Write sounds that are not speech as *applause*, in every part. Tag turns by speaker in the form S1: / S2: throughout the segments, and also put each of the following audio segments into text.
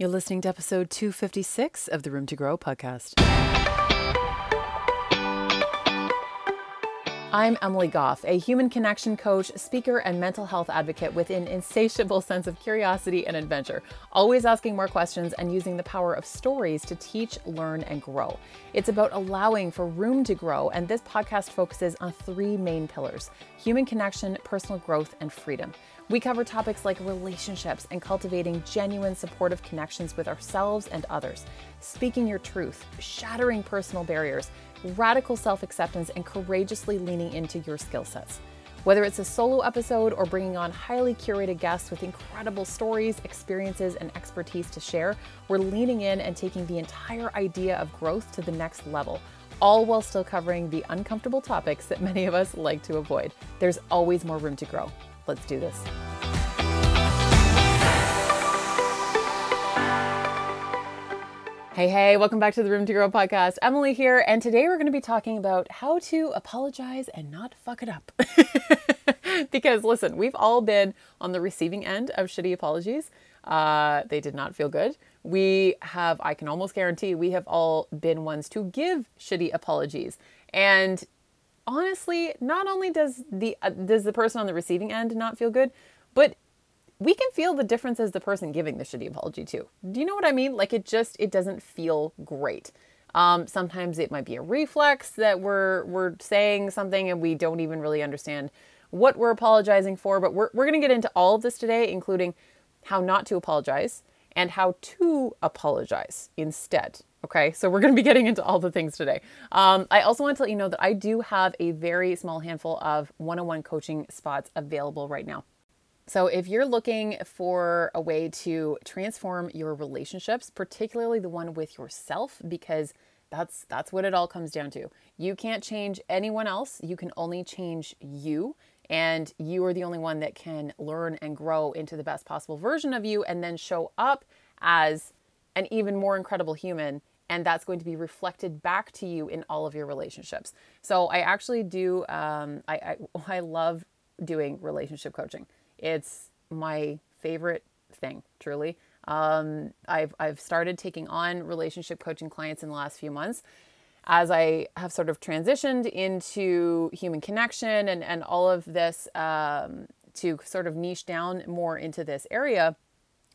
S1: You're listening to episode 256 of the Room to Grow podcast. I'm Emily Goff, a human connection coach, speaker, and mental health advocate with an insatiable *laughs* sense of curiosity and adventure, always asking more questions and using the power of stories to teach, learn, and grow. It's about allowing for room to grow, and this podcast focuses on three main pillars human connection, personal growth, and freedom. We cover topics like relationships and cultivating genuine supportive connections with ourselves and others, speaking your truth, shattering personal barriers, radical self acceptance, and courageously leaning into your skill sets. Whether it's a solo episode or bringing on highly curated guests with incredible stories, experiences, and expertise to share, we're leaning in and taking the entire idea of growth to the next level, all while still covering the uncomfortable topics that many of us like to avoid. There's always more room to grow. Let's do this. Hey, hey, welcome back to the Room to Grow podcast. Emily here, and today we're going to be talking about how to apologize and not fuck it up. *laughs* because listen, we've all been on the receiving end of shitty apologies. Uh, they did not feel good. We have, I can almost guarantee, we have all been ones to give shitty apologies. And honestly, not only does the uh, does the person on the receiving end not feel good, but we can feel the difference as the person giving the shitty apology too. Do you know what I mean? Like it just it doesn't feel great. Um, sometimes it might be a reflex that we're we're saying something and we don't even really understand what we're apologizing for. But we're we're gonna get into all of this today, including how not to apologize and how to apologize instead. Okay, so we're going to be getting into all the things today. Um, I also want to let you know that I do have a very small handful of one on one coaching spots available right now. So, if you're looking for a way to transform your relationships, particularly the one with yourself, because that's that's what it all comes down to. You can't change anyone else. You can only change you, and you are the only one that can learn and grow into the best possible version of you and then show up as an even more incredible human and that's going to be reflected back to you in all of your relationships. So i actually do um, I, I, *laughs* I love doing relationship coaching. It's my favorite thing truly. Um, I've, I've started taking on relationship coaching clients in the last few months as i have sort of transitioned into human connection and, and all of this um, to sort of niche down more into this area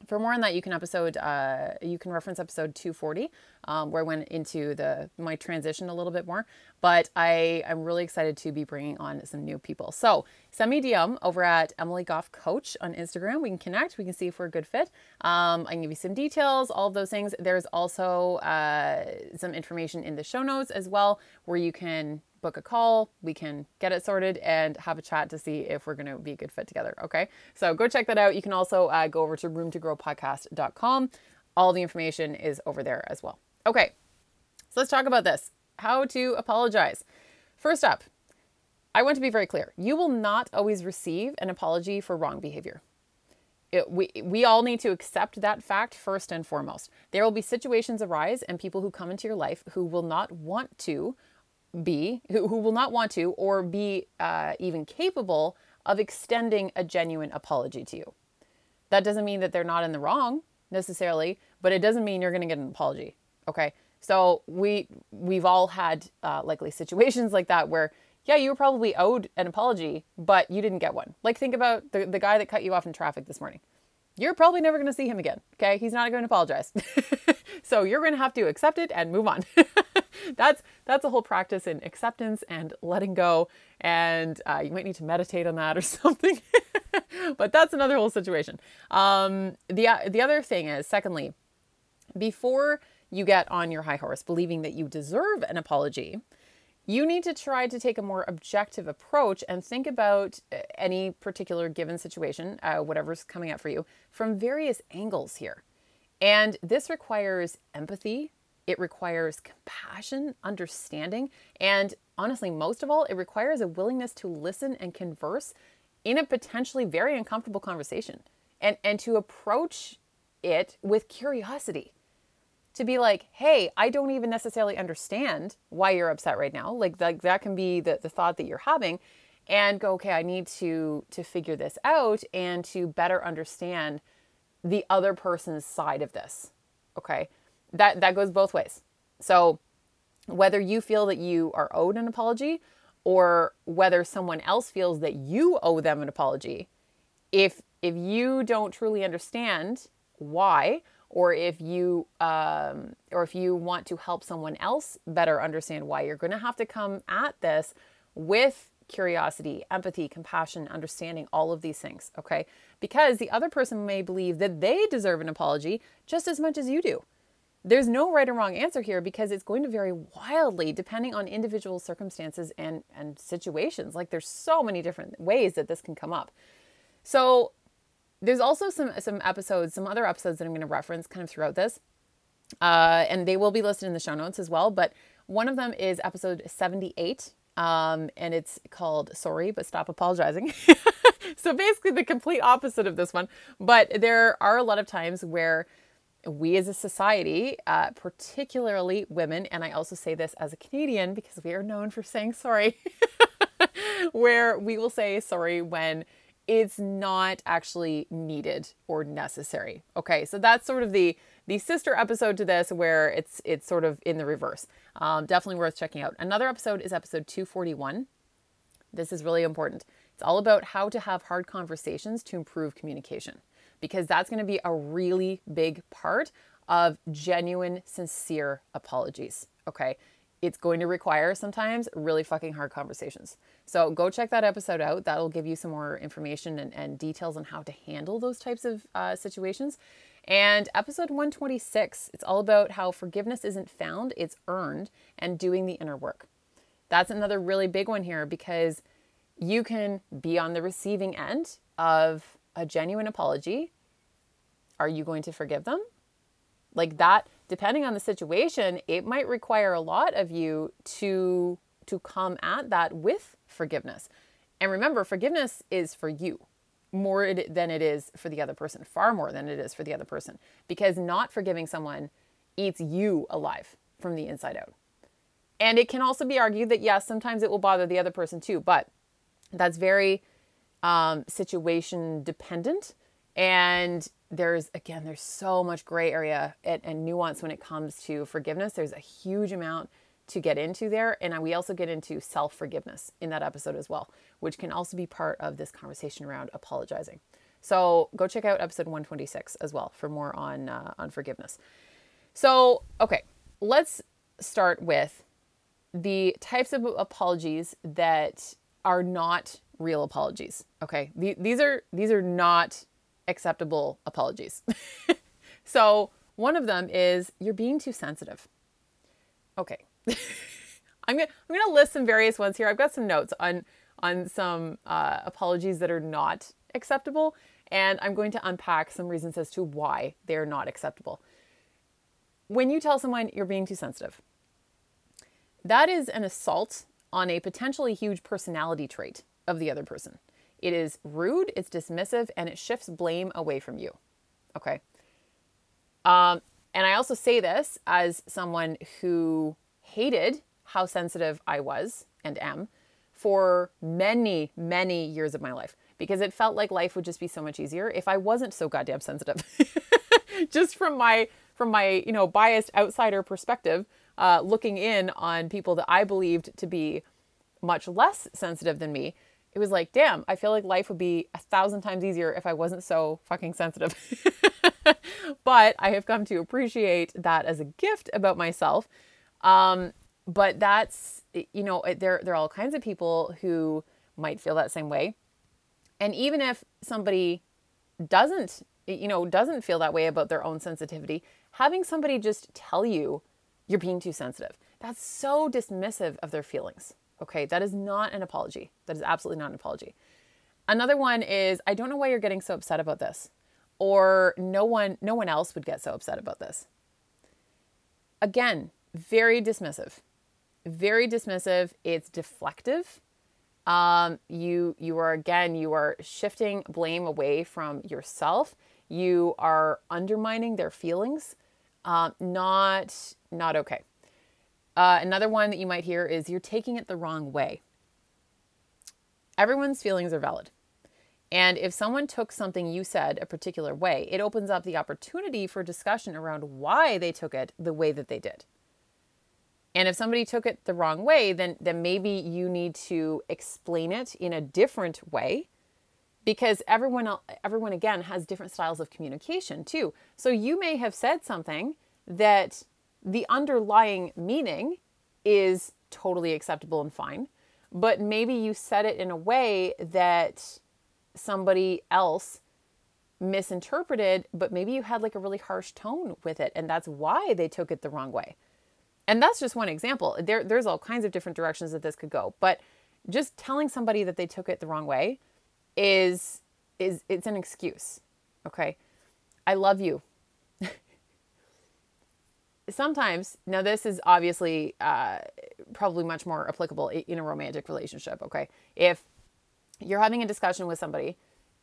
S1: for more on that, you can episode uh, you can reference episode 240, um, where I went into the my transition a little bit more. But I I'm really excited to be bringing on some new people. So send me DM over at Emily Goff Coach on Instagram. We can connect. We can see if we're a good fit. Um, I can give you some details, all of those things. There's also uh, some information in the show notes as well, where you can book a call, we can get it sorted and have a chat to see if we're going to be a good fit together. Okay. So go check that out. You can also uh, go over to roomtogrowpodcast.com. All the information is over there as well. Okay. So let's talk about this how to apologize. First up, I want to be very clear. You will not always receive an apology for wrong behavior. It, we, we all need to accept that fact first and foremost. There will be situations arise and people who come into your life who will not want to be, who, who will not want to or be uh, even capable of extending a genuine apology to you. That doesn't mean that they're not in the wrong necessarily, but it doesn't mean you're going to get an apology. Okay. So we we've all had uh, likely situations like that where yeah you were probably owed an apology but you didn't get one. Like think about the the guy that cut you off in traffic this morning. You're probably never going to see him again. Okay, he's not going to apologize. *laughs* so you're going to have to accept it and move on. *laughs* that's that's a whole practice in acceptance and letting go and uh, you might need to meditate on that or *laughs* something but that's another whole situation um, the, the other thing is secondly before you get on your high horse believing that you deserve an apology you need to try to take a more objective approach and think about uh, any particular given situation, uh, whatever's coming up for you, from various angles here. And this requires empathy, it requires compassion, understanding, and honestly, most of all, it requires a willingness to listen and converse in a potentially very uncomfortable conversation and, and to approach it with curiosity. To be like, hey, I don't even necessarily understand why you're upset right now. Like, like that can be the, the thought that you're having. And go, okay, I need to to figure this out and to better understand the other person's side of this. Okay. That that goes both ways. So whether you feel that you are owed an apology or whether someone else feels that you owe them an apology, if if you don't truly understand why or if you um, or if you want to help someone else better understand why you're going to have to come at this with curiosity, empathy, compassion, understanding, all of these things, okay? Because the other person may believe that they deserve an apology just as much as you do. There's no right or wrong answer here because it's going to vary wildly depending on individual circumstances and, and situations. Like there's so many different ways that this can come up. So there's also some some episodes, some other episodes that I'm going to reference kind of throughout this. Uh, and they will be listed in the show notes as well. But one of them is episode 78 um, and it's called Sorry, but Stop Apologizing. *laughs* so basically, the complete opposite of this one. But there are a lot of times where we as a society, uh, particularly women, and I also say this as a Canadian because we are known for saying sorry, *laughs* where we will say sorry when it's not actually needed or necessary. Okay, so that's sort of the the sister episode to this where it's it's sort of in the reverse. Um, definitely worth checking out. Another episode is episode 241. This is really important. It's all about how to have hard conversations to improve communication because that's going to be a really big part of genuine, sincere apologies. Okay. It's going to require sometimes really fucking hard conversations. So go check that episode out. That'll give you some more information and, and details on how to handle those types of uh, situations. And episode 126, it's all about how forgiveness isn't found, it's earned, and doing the inner work. That's another really big one here because you can be on the receiving end of a genuine apology. Are you going to forgive them? Like that, depending on the situation, it might require a lot of you to to come at that with forgiveness. And remember, forgiveness is for you more than it is for the other person, far more than it is for the other person, because not forgiving someone eats you alive from the inside out. And it can also be argued that, yes, sometimes it will bother the other person too, but that's very um, situation dependent. And there's, again, there's so much gray area and, and nuance when it comes to forgiveness. There's a huge amount to get into there. And we also get into self forgiveness in that episode as well, which can also be part of this conversation around apologizing. So go check out episode 126 as well for more on uh, on forgiveness. So okay, let's start with the types of apologies that are not real apologies. Okay, these are these are not acceptable apologies. *laughs* so one of them is you're being too sensitive. Okay, *laughs* I'm gonna I'm gonna list some various ones here. I've got some notes on on some uh, apologies that are not acceptable, and I'm going to unpack some reasons as to why they're not acceptable. When you tell someone you're being too sensitive, that is an assault on a potentially huge personality trait of the other person. It is rude, it's dismissive, and it shifts blame away from you. Okay. Um, and I also say this as someone who hated how sensitive I was and am for many, many years of my life because it felt like life would just be so much easier if I wasn't so goddamn sensitive. *laughs* just from my from my you know biased outsider perspective, uh, looking in on people that I believed to be much less sensitive than me, it was like, damn, I feel like life would be a thousand times easier if I wasn't so fucking sensitive. *laughs* but I have come to appreciate that as a gift about myself um, but that's, you know, there, there are all kinds of people who might feel that same way. And even if somebody doesn't, you know, doesn't feel that way about their own sensitivity, having somebody just tell you you're being too sensitive, that's so dismissive of their feelings. Okay, that is not an apology. That is absolutely not an apology. Another one is I don't know why you're getting so upset about this or no one no one else would get so upset about this. Again, very dismissive very dismissive it's deflective um, you you are again you are shifting blame away from yourself you are undermining their feelings um, not not okay uh, another one that you might hear is you're taking it the wrong way everyone's feelings are valid And if someone took something you said a particular way, it opens up the opportunity for discussion around why they took it the way that they did. And if somebody took it the wrong way, then then maybe you need to explain it in a different way because everyone everyone again has different styles of communication too. So you may have said something that the underlying meaning is totally acceptable and fine, but maybe you said it in a way that somebody else misinterpreted, but maybe you had like a really harsh tone with it, and that's why they took it the wrong way. And that's just one example. There, there's all kinds of different directions that this could go, but just telling somebody that they took it the wrong way is is it's an excuse. Okay, I love you. Sometimes now this is obviously uh, probably much more applicable in a romantic relationship. Okay, if you're having a discussion with somebody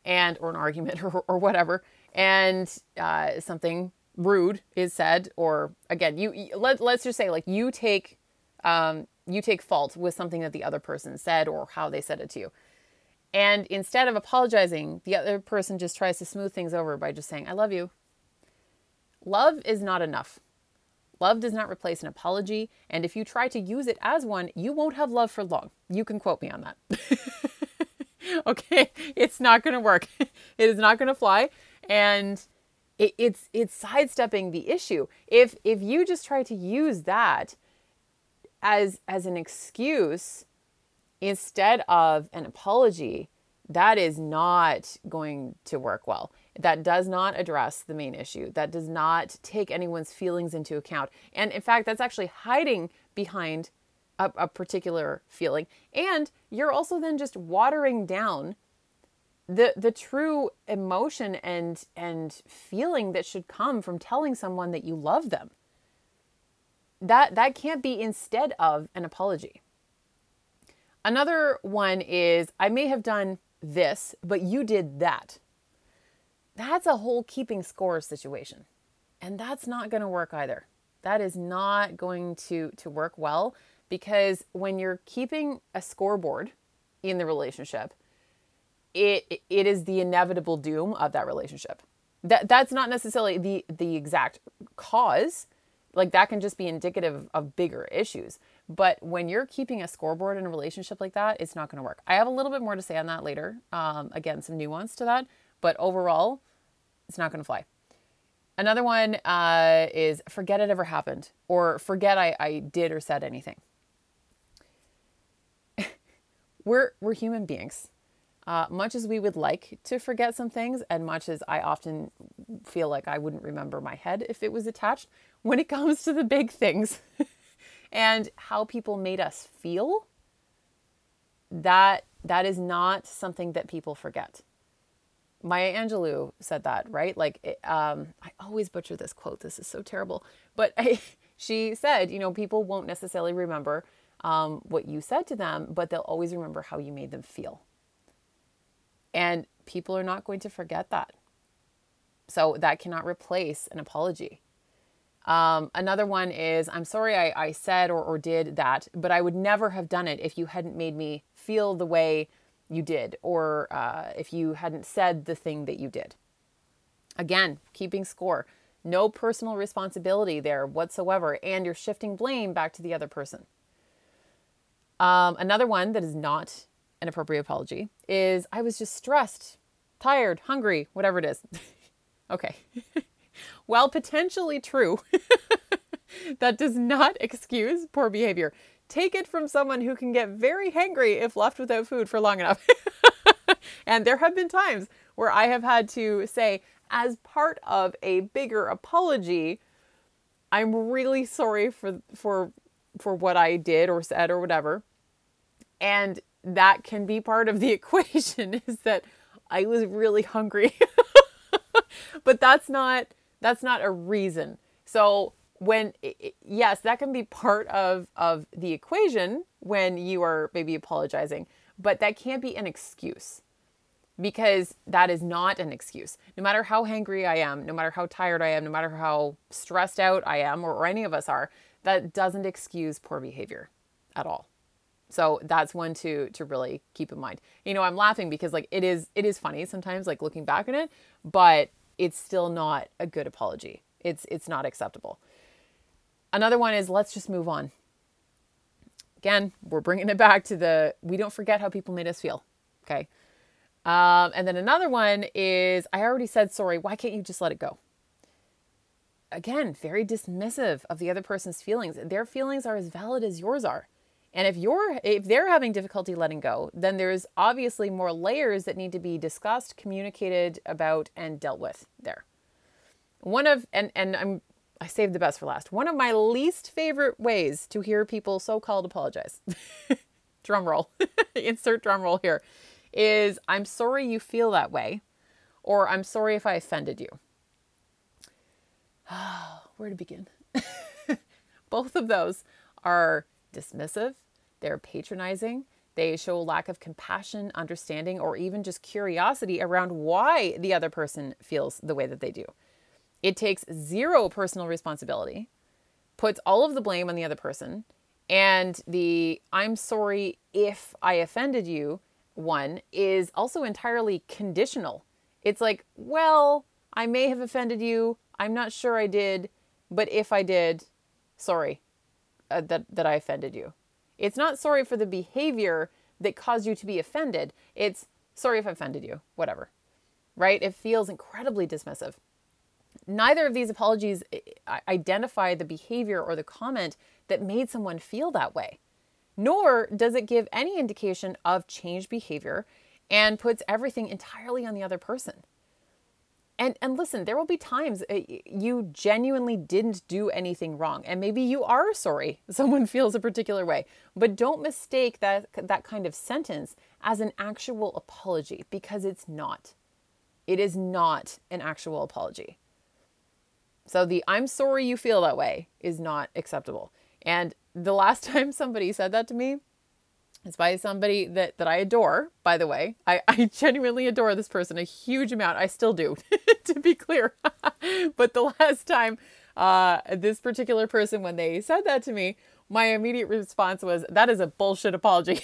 S1: and or an argument *laughs* or, or whatever and uh, something rude is said or again you let, let's just say like you take um, you take fault with something that the other person said or how they said it to you and instead of apologizing the other person just tries to smooth things over by just saying i love you love is not enough love does not replace an apology and if you try to use it as one you won't have love for long you can quote me on that *laughs* okay, it's not going to work. *laughs* it is not going to fly, and it, it's it's sidestepping the issue. If if you just try to use that as as an excuse instead of an apology, that is not going to work well. That does not address the main issue. That does not take anyone's feelings into account. And in fact, that's actually hiding behind a, a particular feeling. And you're also then just watering down the the true emotion and and feeling that should come from telling someone that you love them that that can't be instead of an apology another one is i may have done this but you did that that's a whole keeping score situation and that's not going to work either that is not going to to work well because when you're keeping a scoreboard in the relationship, it it is the inevitable doom of that relationship. That that's not necessarily the the exact cause. Like that can just be indicative of bigger issues. But when you're keeping a scoreboard in a relationship like that, it's not going to work. I have a little bit more to say on that later. Um, again, some nuance to that, but overall, it's not going to fly. Another one uh, is forget it ever happened or forget I, I did or said anything *laughs* we're we're human beings. Uh, much as we would like to forget some things, and much as I often feel like I wouldn't remember my head if it was attached, when it *laughs* comes to the big things *laughs* and how people made us feel, that that is not something that people forget. Maya Angelou said that, right? Like, um, I always butcher this quote. This is so terrible. But *laughs* I, she said, you know, people won't necessarily remember um, what you said to them, but they'll always remember how you made them feel. And people are not going to forget that. So that cannot replace an apology. Um, another one is I'm sorry I, I said or, or did that, but I would never have done it if you hadn't made me feel the way you did or uh, if you hadn't said the thing that you did. Again, keeping score. No personal responsibility there whatsoever, and you're shifting blame back to the other person. Um, another one that is not an appropriate apology is I was just stressed, tired, hungry, whatever it is. *laughs* okay. *laughs* While potentially true, *laughs* that does not excuse poor behavior. Take it from someone who can get very hangry if left without food for long enough. *laughs* and there have been times where I have had to say, as part of a bigger apology, I'm really sorry for for for what I did or said or whatever. And that can be part of the *laughs* equation is that I was really hungry. *laughs* but that's not that's not a reason. So when yes, that can be part of of the equation when you are maybe apologizing, but that can't be an excuse. Because that is not an excuse. No matter how hangry I am, no matter how tired I am, no matter how stressed out I am, or, or any of us are, that doesn't excuse poor behavior at all. So that's one to to really keep in mind. You know, I'm laughing because like it is it is funny sometimes like looking back on it, but it's still not a good apology. It's it's not acceptable. Another one is let's just move on. Again, we're bringing it back to the we don't forget how people made us feel. Okay. Um, and then another one is I already said sorry. Why can't you just let it go? Again, very dismissive of the other person's feelings. Their feelings are as valid as yours are. And if you're if they're having difficulty letting go, then there's obviously more layers that need to be discussed, communicated about and dealt with there. One of and and I'm I saved the best for last. One of my least favorite ways to hear people so-called apologize. *laughs* drum roll. *laughs* Insert drum roll here is I'm sorry you feel that way or I'm sorry if I offended you. *sighs* Where to begin? *laughs* Both of those are dismissive, they're patronizing, they show a lack of compassion, understanding, or even just curiosity around why the other person feels the way that they do. It takes zero personal responsibility, puts all of the blame on the other person, and the I'm sorry if I offended you one is also entirely conditional. It's like, well, I may have offended you. I'm not sure I did, but if I did, sorry uh, that, that I offended you. It's not sorry for the behavior that caused you to be offended. It's sorry if I offended you, whatever. Right? It feels incredibly dismissive. Neither of these apologies identify the behavior or the comment that made someone feel that way, nor does it give any indication of changed behavior and puts everything entirely on the other person. And and listen, there will be times uh, you genuinely didn't do anything wrong and maybe you are sorry *laughs* someone feels a particular way, but don't mistake that that kind of sentence as an actual apology because it's not. It is not an actual apology. So the I'm sorry you feel that way is not acceptable. And the last *laughs* time somebody said that to me, it's by somebody that, that I adore, by the way. I, *laughs* I genuinely adore this person a huge amount. I still do, *laughs* to be clear. but the last time uh, this particular person, when they said that to me, my immediate response was, that is a bullshit apology.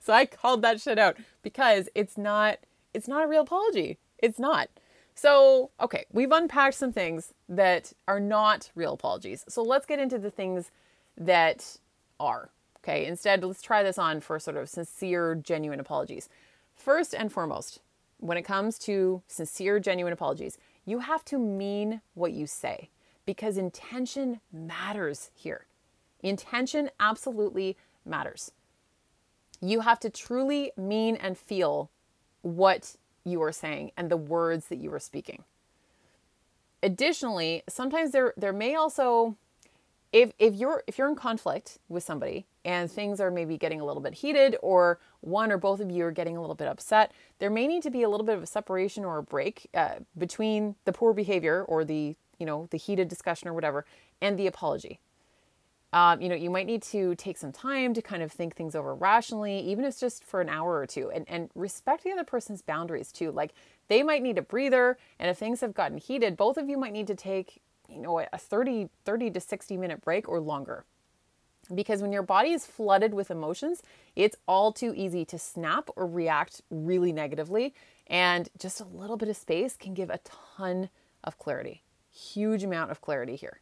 S1: so I called that shit out because it's not, it's not a real apology. It's not. So, okay, we've unpacked some things that are not real apologies. So let's get into the things that are. Okay, instead, let's try this on for sort of sincere, genuine apologies. First and foremost, when it comes to sincere, genuine apologies, you have to mean what you say because intention matters here. Intention absolutely matters. You have to truly mean and feel what you are saying and the words that you are speaking. Additionally, sometimes there there may also if if you're if you're in conflict with somebody and things are maybe getting a little bit heated or one or both of you are getting a little bit upset there may need to be a little bit of a separation or a break uh, between the poor behavior or the you know the heated discussion or whatever and the apology um, you know you might need to take some time to kind of think things over rationally even if it's just for an hour or two and, and respect the other person's boundaries too like they might need a breather and if things have gotten heated both of you might need to take you know, a 30, 30 to 60 minute break or longer. Because when your body is flooded with emotions, it's all too easy to snap or react really negatively. And just a little bit of space can give a ton of clarity, huge amount of clarity here.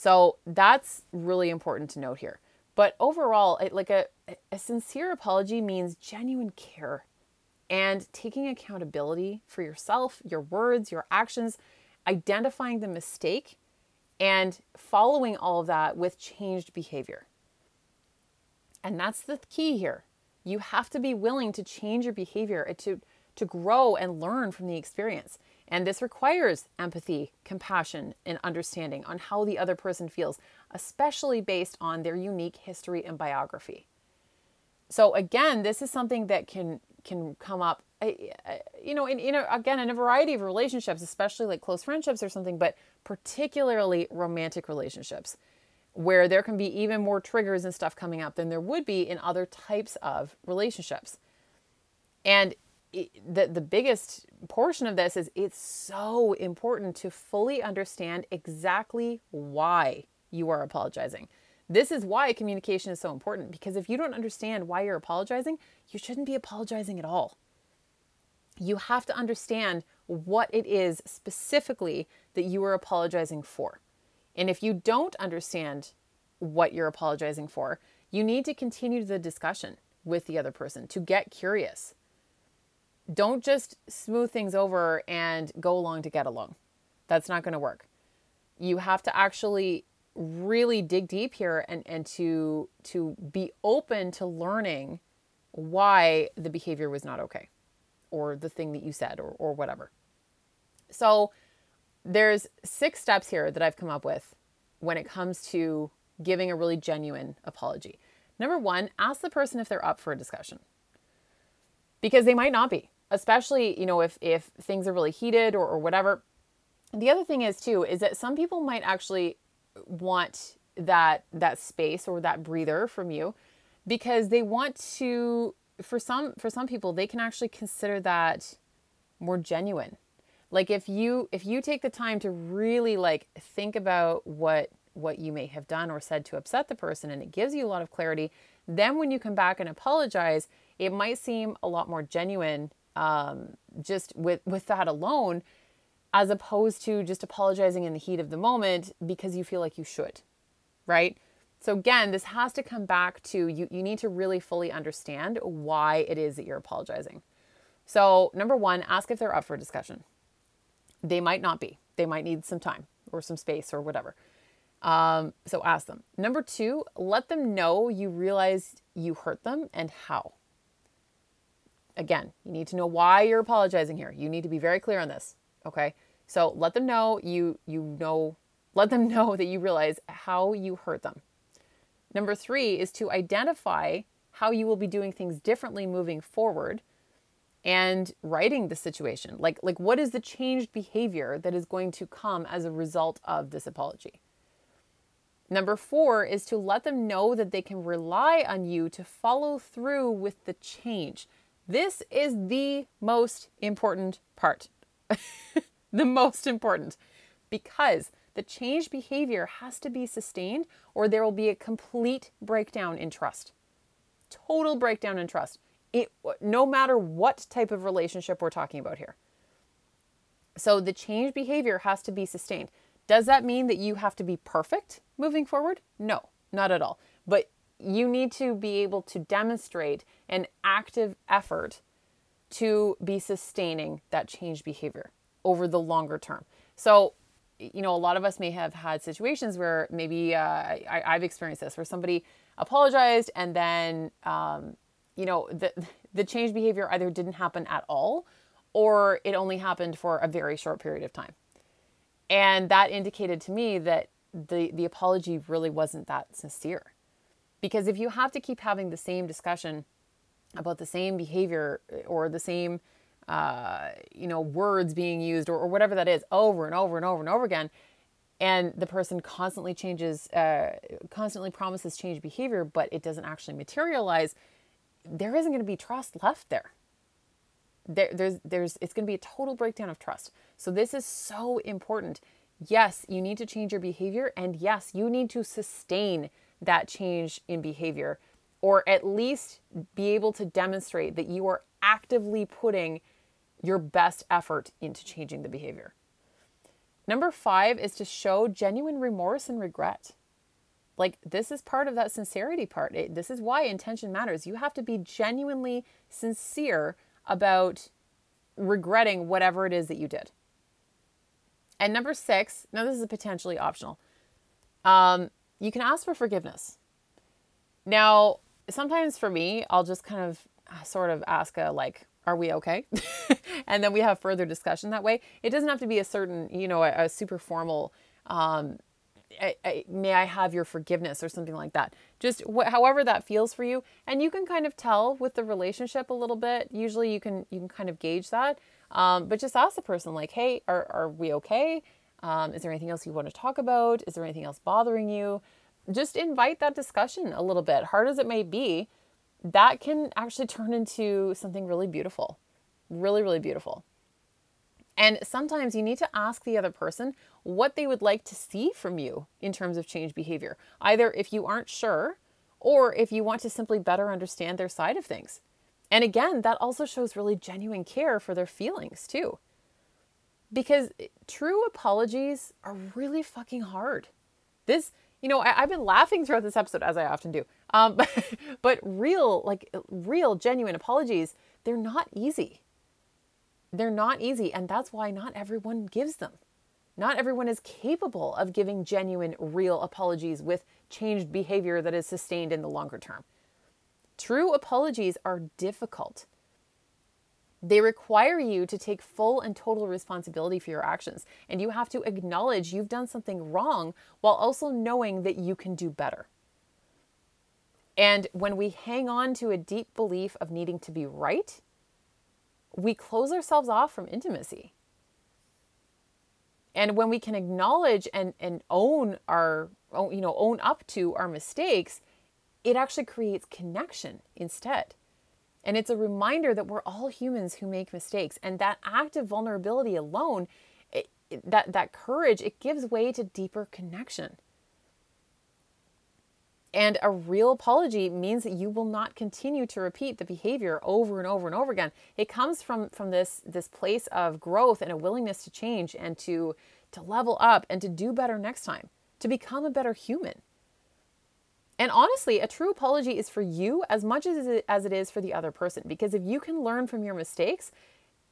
S1: So that's really important to note here. But overall, it, like a, a sincere apology means genuine care and taking accountability for yourself, your words, your actions, identifying the mistake and following all of that with changed behavior. And that's the key here. You have to be willing to change your behavior to, to grow and learn from the experience. And this requires empathy, compassion, and understanding on how the other person feels, especially based on their unique history and biography. So again, this is something that can can come up eh, eh, you know, in, in a, again, in a variety of relationships, especially like close friendships or something, but particularly romantic relationships, where there can be even more triggers and stuff coming up than there would be in other types of relationships. And it, the, the biggest portion of this is it's so important to fully understand exactly why you are apologizing. This is why communication is so important because if you don't understand why you're apologizing, you shouldn't be apologizing at all. You have to understand what it is specifically that you are apologizing for. And if you don't understand what you're apologizing for, you need to continue the discussion with the other person to get curious. Don't just smooth things over and go along to get along. That's not going to work. You have to actually really dig deep here and, and to to be open to learning why the behavior was not okay or the thing that you said or, or whatever. So there's six steps here that I've come up with when it comes to giving a really genuine apology. Number one, ask the person if they're up for a discussion. Because they might not be, especially, you know, if if things are really heated or, or whatever. The other thing is too, is that some people might actually want that that space or that breather from you because they want to for some for some people they can actually consider that more genuine like if you if you take the time to really like think about what what you may have done or said to upset the person and it gives you a lot of clarity then when you come back and apologize it might seem a lot more genuine um, just with with that alone as opposed to just apologizing in the heat of the moment because you feel like you should right? So again this has to come back to you you need to really fully understand why it is that you're apologizing. So number one ask if they're up for discussion. They might not be. They might need some time or some space or whatever. Um, so ask them. Number two, let them know you realized you hurt them and how. Again, you need to know why you're apologizing here. You need to be very clear on this. Okay. So let them know you you know let them *laughs* know that you realize how you hurt them. Number three is to identify how you will be doing things differently moving forward and righting the situation. Like like what is the changed behavior that is going to come as a result of this apology? Number four is to let them know that they can rely on you to follow through with the change. This is the most important part. *laughs* the most important because the changed behavior has to be sustained or there will be a complete breakdown in trust. Total breakdown in trust. It, no matter what type of relationship we're talking about here. So the changed behavior has to be sustained. Does that mean that you have to be perfect moving forward? No, not at all. But you need to be able to demonstrate an active effort to be sustaining that change behavior over the longer term. So, you know, a lot of us may have had situations where maybe uh, I, have experienced this, where somebody apologized and then, um, you know, the *laughs* the change behavior either didn't happen at all, or it only happened for a very short period of time. And that indicated to me that the, the apology really wasn't that sincere. Because if you have to keep having the same discussion about the same behavior or the same, uh, you know, words being used or, or whatever that is over and over and over and over again, and the person constantly changes, uh, constantly promises change behavior, but it doesn't actually materialize, there isn't going to be trust left there there, there's there's it's going to be a total breakdown of trust. So this is so important. Yes, you need to change your behavior and yes, you need to sustain that change in behavior or at least be able to demonstrate that you are actively putting your best effort into changing the behavior. Number 5 is to show genuine remorse and regret. Like, this is part of that sincerity part. It, this is why intention matters. You have to be genuinely sincere about regretting whatever it is that you did. And number six, now this is potentially optional. Um, you can ask for forgiveness. Now, sometimes for me, I'll just kind of uh, sort of ask a like, are we okay? *laughs* and then we have further discussion that way. It doesn't have to be a certain, you know, a, a super formal um, I, I, may I have your forgiveness or something like that. Just wh- however that feels for you, and you can kind of tell with the relationship a little bit. Usually, you can you can kind of gauge that. Um, but just ask the person like, "Hey, are are we okay? Um, is there anything else you want to talk about? Is there anything else bothering you?" Just invite that discussion a little bit, hard as it may be. That can actually turn into something really beautiful, really really beautiful. And sometimes you need to ask the other person what they would like to see from you in terms of change behavior, either if you aren't sure or if you want to simply better understand their side of things. And again, that also shows really genuine care for their feelings too. Because true apologies are really fucking hard. This, you know, I, have been laughing throughout this episode, as I often do. Um, but, *laughs* but real, like real, genuine apologies, they're not easy. They're not easy. And that's why not everyone gives them. Not everyone is capable of giving genuine, real apologies with changed behavior that is sustained in the longer term. True apologies are difficult. They require you to take full and total responsibility for your actions, and you have to acknowledge you've done something wrong while also knowing that you can do better. And when we hang on to a deep belief of needing to be right, we close ourselves off from intimacy. And when we can acknowledge and, and own our, you know, own up to our mistakes, it actually creates connection instead. And it's a reminder that we're all humans who make mistakes. And that act of vulnerability alone, it, that, that courage, it gives way to deeper connection. And a real apology means that you will not continue to repeat the behavior over and over and over again. It comes from, from this, this place of growth and a willingness to change and to, to level up and to do better next time, to become a better human. And honestly, a true apology is for you as much as it, as it is for the other person. Because if you can learn from your mistakes,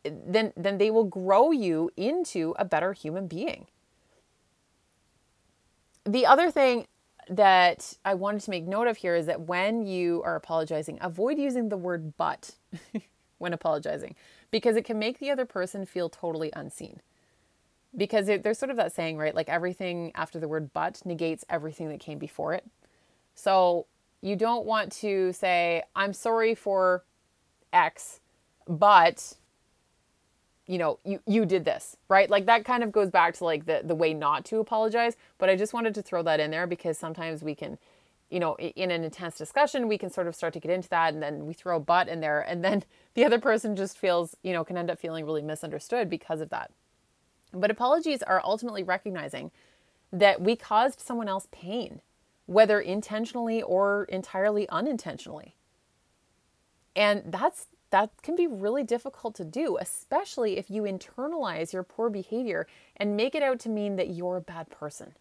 S1: then, then they will grow you into a better human being. The other thing that I wanted to make note of here is that when you are apologizing, avoid using the word but *laughs* when apologizing because it can make the other person feel totally unseen. Because it, there's sort of that saying, right? Like everything after the word but negates everything that came before it. So you don't want to say, I'm sorry for X, but you know, you, you did this, right? Like that kind of goes back to like the, the way not to apologize. But I just wanted to throw that in there because sometimes we can, you know, in an intense discussion, we can sort of start to get into that and then we throw a but in there and then *laughs* the other person just feels, you know, can end up feeling really misunderstood because of that. But apologies are ultimately recognizing that we caused someone else pain whether intentionally or entirely unintentionally. And that's that can be really difficult to do, especially if you internalize your poor behavior and make it out to mean that you're a bad person.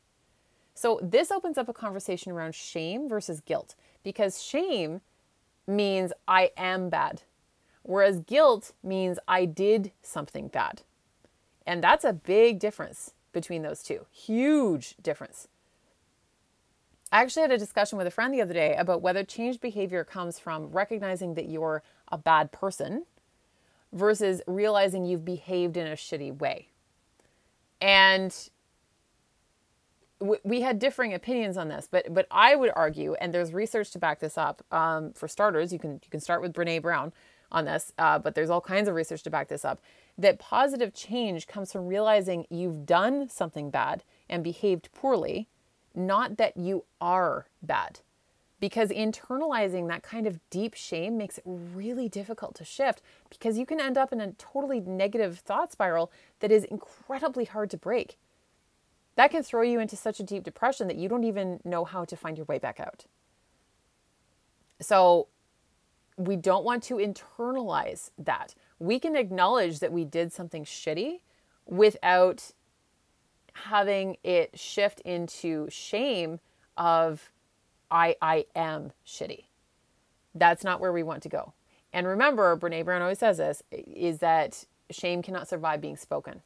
S1: So, this opens up a conversation around shame versus guilt because shame means I am bad, whereas guilt means I did something bad. And that's a big difference between those two. Huge difference. I actually had a discussion with a friend the other day about whether changed behavior comes from recognizing that you're a bad person versus realizing you've behaved in a shitty way. And we had differing opinions on this, but but I would argue, and there's research to back this up. Um, for starters, you can you can start with Brene Brown on this, uh, but there's all kinds of research to back this up. That positive change comes from realizing you've done something bad and behaved poorly, not that you are bad. Because internalizing that kind of deep shame makes it really difficult to shift because you can end up in a totally negative thought spiral that is incredibly hard to break. That can throw you into such a deep depression that you don't even know how to find your way back out. So, we don't want to internalize that. We can acknowledge that we did something shitty without having it shift into shame of I I am shitty. That's not where we want to go. And remember, Brene Brown always says this is that shame cannot survive being spoken.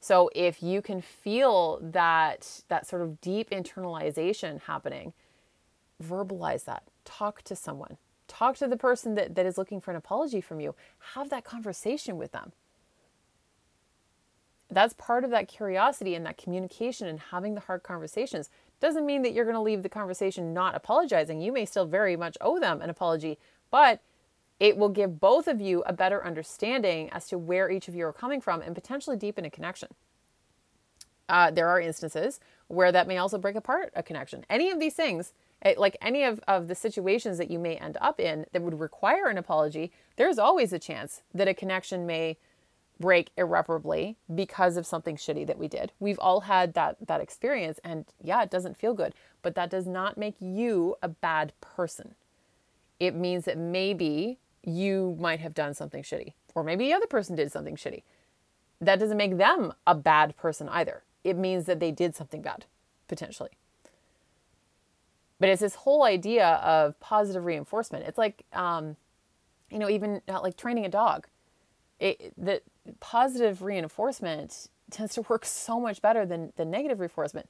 S1: So if you can feel that that sort of deep internalization happening, verbalize that. Talk to someone. Talk to the person that, that is looking for an apology from you. Have that conversation with them that's part of that curiosity and that communication and having the hard conversations. Doesn't mean that you're going to leave the conversation not apologizing. You may still very much owe them an apology, but it will give both of you a better understanding as to where each of you are coming from and potentially deepen a connection. Uh, there are instances where that may also break apart a connection. Any of these things, eh, like any of, of the situations that you may end up in that would require an apology, there's always a chance that a connection may break irreparably because of something shitty that we did. We've all had that that experience and yeah, it doesn't feel good, but that does not make you a bad person. It means that maybe you might have done something shitty or maybe the other person did something shitty. That doesn't make them a bad person either. It means that they did something bad potentially. But it's this whole idea of positive reinforcement. It's like um, you know, even uh, like training a dog. It, the positive reinforcement tends to work so much better than the negative reinforcement.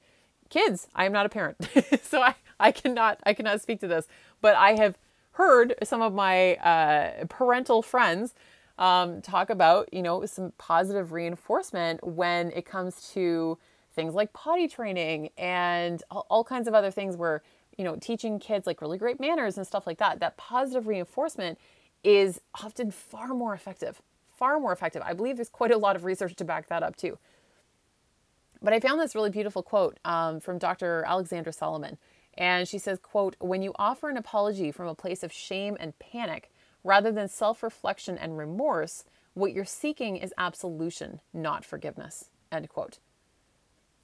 S1: Kids, I am not a parent, *laughs* so I, I cannot I cannot speak to this, but I have heard some of my uh, parental friends um, talk about you know some positive reinforcement when it comes to things like potty training and all, all kinds of other things where you know teaching kids like really great manners and stuff like that. That positive reinforcement is often far more effective far more effective. I believe there's quite a lot of research to back that up too. But I found this really beautiful quote um, from Dr. Alexandra Solomon. And she says, quote, when you offer an apology from a place of shame and panic rather than self-reflection and remorse, what you're seeking is absolution, not forgiveness, end quote.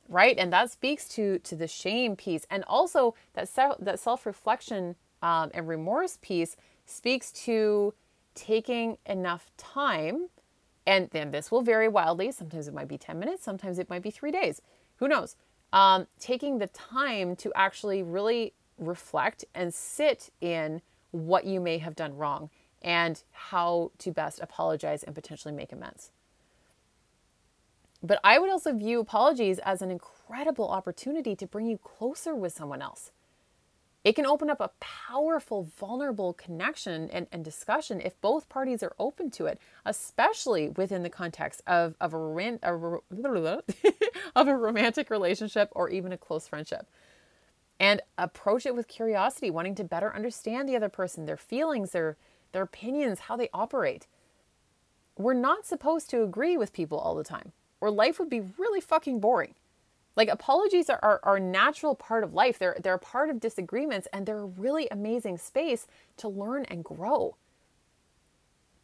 S1: Right? And that speaks to, to the shame piece. And also that, se- that self-reflection um, and remorse piece speaks to taking enough time, and then this will vary wildly. Sometimes it might be 10 minutes, sometimes it might be three days. Who knows? Um, taking the time to actually really reflect and sit in what you may have done wrong and how to best apologize and potentially make amends. But I would also view apologies as an incredible opportunity to bring you closer with someone else. It can open up a powerful, vulnerable connection and, and discussion if both parties are open to it, especially within the context of, of, a, a, *laughs* of a romantic relationship or even a close friendship. And approach it with curiosity, wanting to better understand the other person, their feelings, their, their opinions, how they operate. We're not supposed to agree with people all the time, or life would be really fucking boring. Like apologies are, are, are, a natural part of life. They're they're a part of disagreements and they're a really amazing space to learn and grow.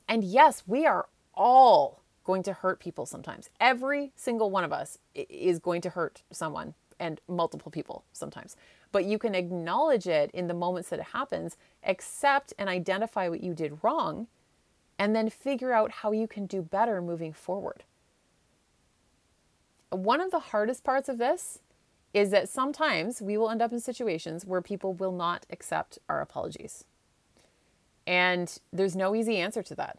S1: And yes, we are all going to hurt people sometimes. Every single one of us is going to hurt someone and multiple people sometimes. But you can acknowledge it in the moments that it happens, accept and identify what you did wrong, and then figure out how you can do better moving forward one of the hardest parts of this is that sometimes we will end up in situations where people will not accept our apologies. And there's no easy answer to that.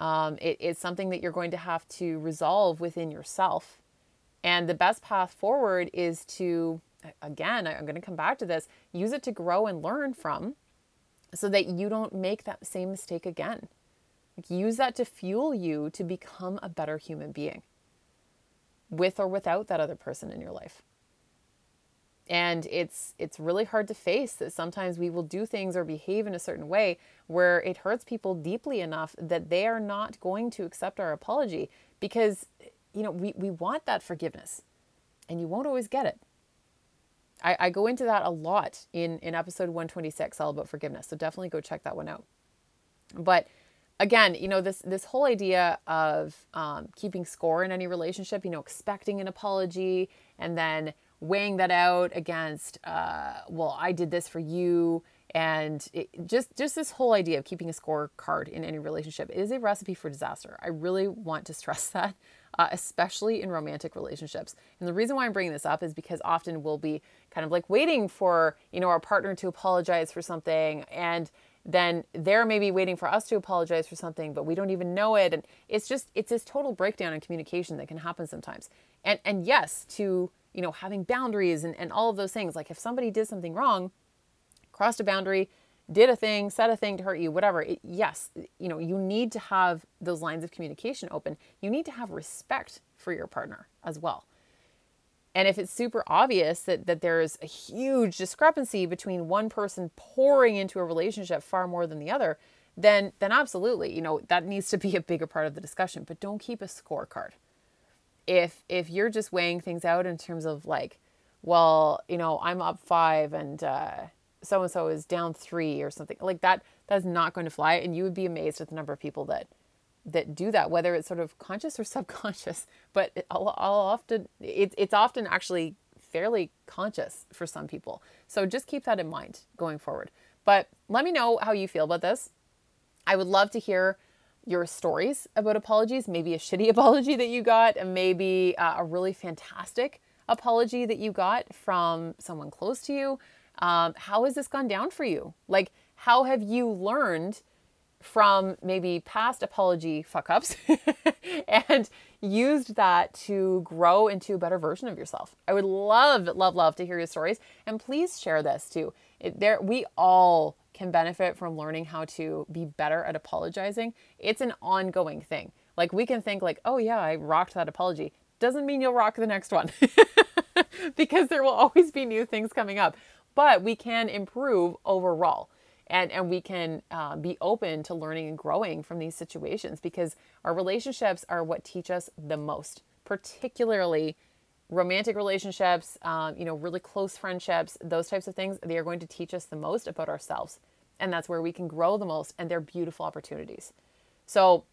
S1: Um, it, it's something that you're going to have to resolve within yourself. And the best path forward is to, again, I'm going to come back to this, use it to grow and learn from so that you don't make that same mistake again. Like use that to fuel you to become a better human being with or without that other person in your life. And it's it's really hard to face that sometimes we will do things or behave in a certain way where it hurts people deeply enough that they are not going to accept our apology because you know we, we want that forgiveness and you won't always get it. I, I go into that a lot in, in episode 126, all about forgiveness. So definitely go check that one out. But again, you know, this this whole idea of um, keeping score in any relationship, you know, expecting an apology and then weighing that out against, uh, well, I did this for you, and it, just just this whole idea of keeping a scorecard in any relationship is a recipe for disaster. I really want to *laughs* stress that. Uh, especially in romantic relationships. And the reason why I'm bringing this up is because often we'll be kind of like waiting for, you know, our partner to apologize for something and then they're maybe waiting for us to apologize for something, but we don't even know it. And it's just, it's this total breakdown in communication that can happen sometimes. And, and yes, to, you know, having boundaries and, and all of those things. Like if somebody did something wrong, crossed a boundary, did a thing, said a thing to hurt you, whatever. It, yes, you know, you need to have those lines of communication open. You need to have respect for your partner as well. And if it's super obvious that, that there's a huge discrepancy between one person pouring into a relationship far more than the other, then then absolutely, you know, that needs to be a bigger part of the discussion. But don't keep a scorecard. If if you're just weighing things out in terms of like, well, you know, I'm up five and so and so is down three or something like that, that's not going to fly. And you would be amazed at the number of people that that do that, whether it's sort of conscious or *laughs* subconscious. But I'll, I'll often it's it's often actually fairly conscious for some people. So just keep that in mind going forward. But let me know how you feel about this. I would love to hear your stories about apologies, maybe a shitty *laughs* apology that you got, and maybe uh, a really fantastic apology that you got from someone close to you. Um, how has this gone down for you? Like, how have you learned from maybe past apology fuck ups *laughs* and used that to grow into a better version of yourself? I would love, love, love to hear your stories. And please share this too. It, there, we all can benefit from learning how to be better at apologizing. It's an ongoing thing. Like we can think like, oh yeah, I rocked that apology. Doesn't mean you'll rock the next one. *laughs* because there will always be new things coming up. But we can improve overall. And, and we can uh, be open to learning and growing from these situations because our relationships are what teach us the most, particularly romantic relationships, um, you know, really close friendships, those types of things, they are going to teach us the most about ourselves. And that's where we can grow the most, and they're beautiful opportunities. So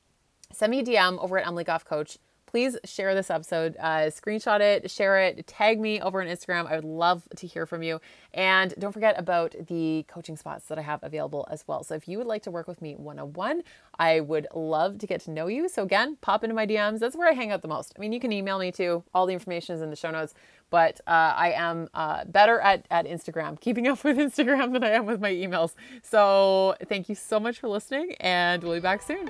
S1: send me a DM over at Emily Goff Coach please share this episode, uh, screenshot it, share it, tag me over on Instagram. I would love to hear from you. And don't forget about the coaching spots that I have available as well. So if you would like to work with me one on one, I would love to get to know you. So again, pop into my DMs. That's where I hang out the most. I mean, you can email me too. All the information is in the show notes. But uh, I am uh, better at, at Instagram, *laughs* keeping up with Instagram than I am with my emails. So thank you so much for listening, and we'll be back soon.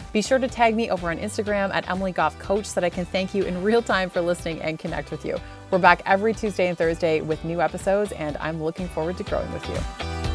S1: Be sure to tag me over on Instagram at Emily Goff Coach so that I can thank you in real time for listening and connect with you. We're back every Tuesday and Thursday with new episodes, and I'm looking forward to growing with you.